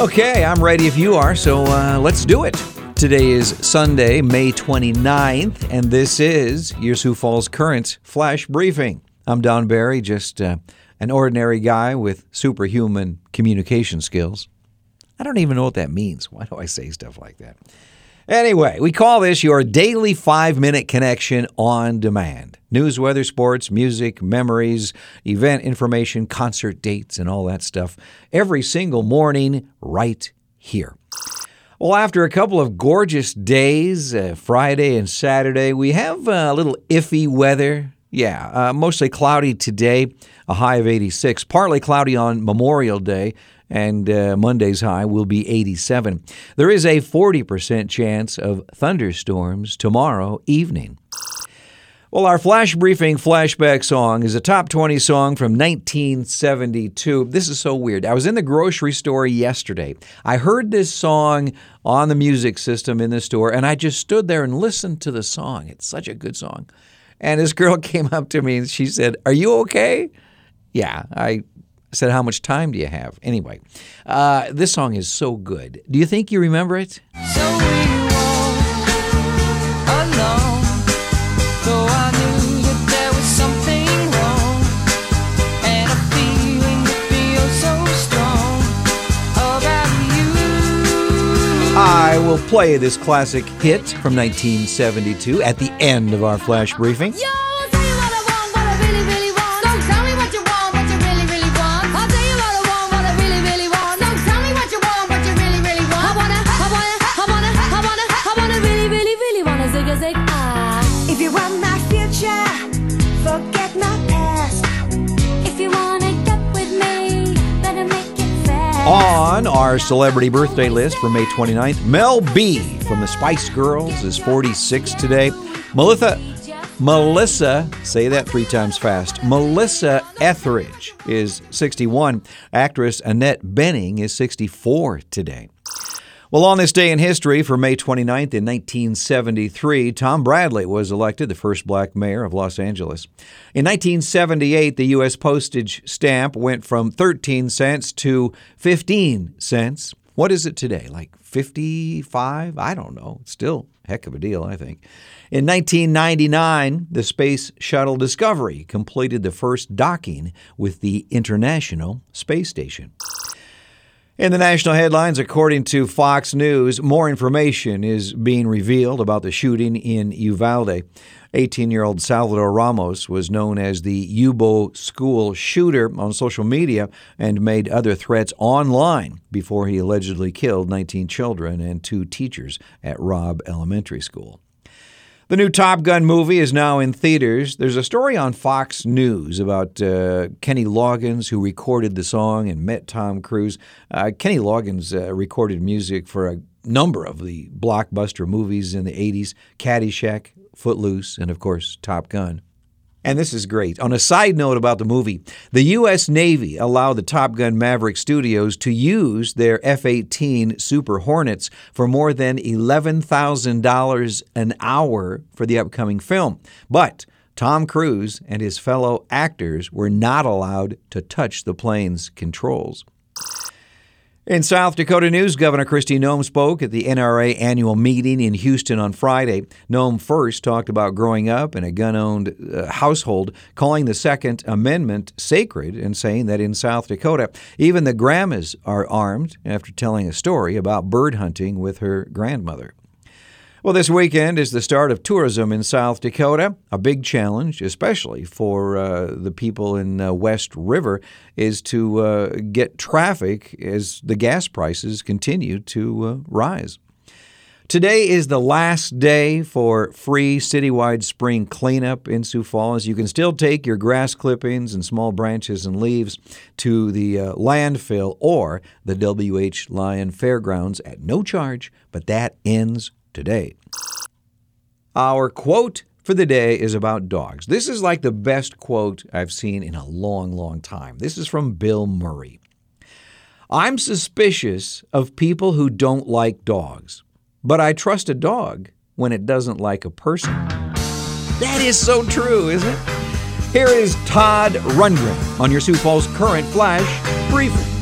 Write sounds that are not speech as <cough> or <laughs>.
Okay, I'm ready if you are, so uh, let's do it. Today is Sunday, May 29th, and this is your Sioux Falls Current Flash Briefing. I'm Don Barry, just uh, an ordinary guy with superhuman communication skills. I don't even know what that means. Why do I say stuff like that? Anyway, we call this your daily five minute connection on demand. News, weather, sports, music, memories, event information, concert dates, and all that stuff every single morning right here. Well, after a couple of gorgeous days, uh, Friday and Saturday, we have uh, a little iffy weather. Yeah, uh, mostly cloudy today, a high of 86. Partly cloudy on Memorial Day, and uh, Monday's high will be 87. There is a 40% chance of thunderstorms tomorrow evening. Well, our flash briefing flashback song is a top 20 song from 1972. This is so weird. I was in the grocery store yesterday. I heard this song on the music system in the store, and I just stood there and listened to the song. It's such a good song. And this girl <laughs> came up to me and she said, Are you okay? Yeah, I said, How much time do you have? Anyway, uh, this song is so good. Do you think you remember it? So we walked alone, I knew that there was something wrong, and a feeling that feels so strong about you. I will play this classic hit from 1972 at the end of our flash briefing. On our celebrity birthday list for May 29th, Mel B from the Spice Girls is 46 today. Melissa, Melissa, say that three times fast. Melissa Etheridge is 61. Actress Annette Bening is 64 today. Well, on this day in history, for May 29th in 1973, Tom Bradley was elected the first black mayor of Los Angeles. In 1978, the U.S. postage stamp went from 13 cents to 15 cents. What is it today? Like 55? I don't know. It's still heck of a deal, I think. In 1999, the Space Shuttle Discovery completed the first docking with the International Space Station. In the national headlines, according to Fox News, more information is being revealed about the shooting in Uvalde. 18 year old Salvador Ramos was known as the Yubo school shooter on social media and made other threats online before he allegedly killed 19 children and two teachers at Robb Elementary School. The new Top Gun movie is now in theaters. There's a story on Fox News about uh, Kenny Loggins, who recorded the song and met Tom Cruise. Uh, Kenny Loggins uh, recorded music for a number of the blockbuster movies in the 80s Caddyshack, Footloose, and of course, Top Gun. And this is great. On a side note about the movie, the U.S. Navy allowed the Top Gun Maverick Studios to use their F 18 Super Hornets for more than $11,000 an hour for the upcoming film. But Tom Cruise and his fellow actors were not allowed to touch the plane's controls. In South Dakota news, Governor Kristi Noem spoke at the NRA annual meeting in Houston on Friday. Noem first talked about growing up in a gun owned uh, household, calling the Second Amendment sacred, and saying that in South Dakota, even the grandmas are armed after telling a story about bird hunting with her grandmother. Well, this weekend is the start of tourism in South Dakota. A big challenge, especially for uh, the people in uh, West River, is to uh, get traffic as the gas prices continue to uh, rise. Today is the last day for free citywide spring cleanup in Sioux Falls. You can still take your grass clippings and small branches and leaves to the uh, landfill or the WH Lyon Fairgrounds at no charge, but that ends today. Our quote for the day is about dogs. This is like the best quote I've seen in a long, long time. This is from Bill Murray. I'm suspicious of people who don't like dogs, but I trust a dog when it doesn't like a person. That is so true, isn't it? Here is Todd Rundgren on your Sioux Falls Current Flash Briefing.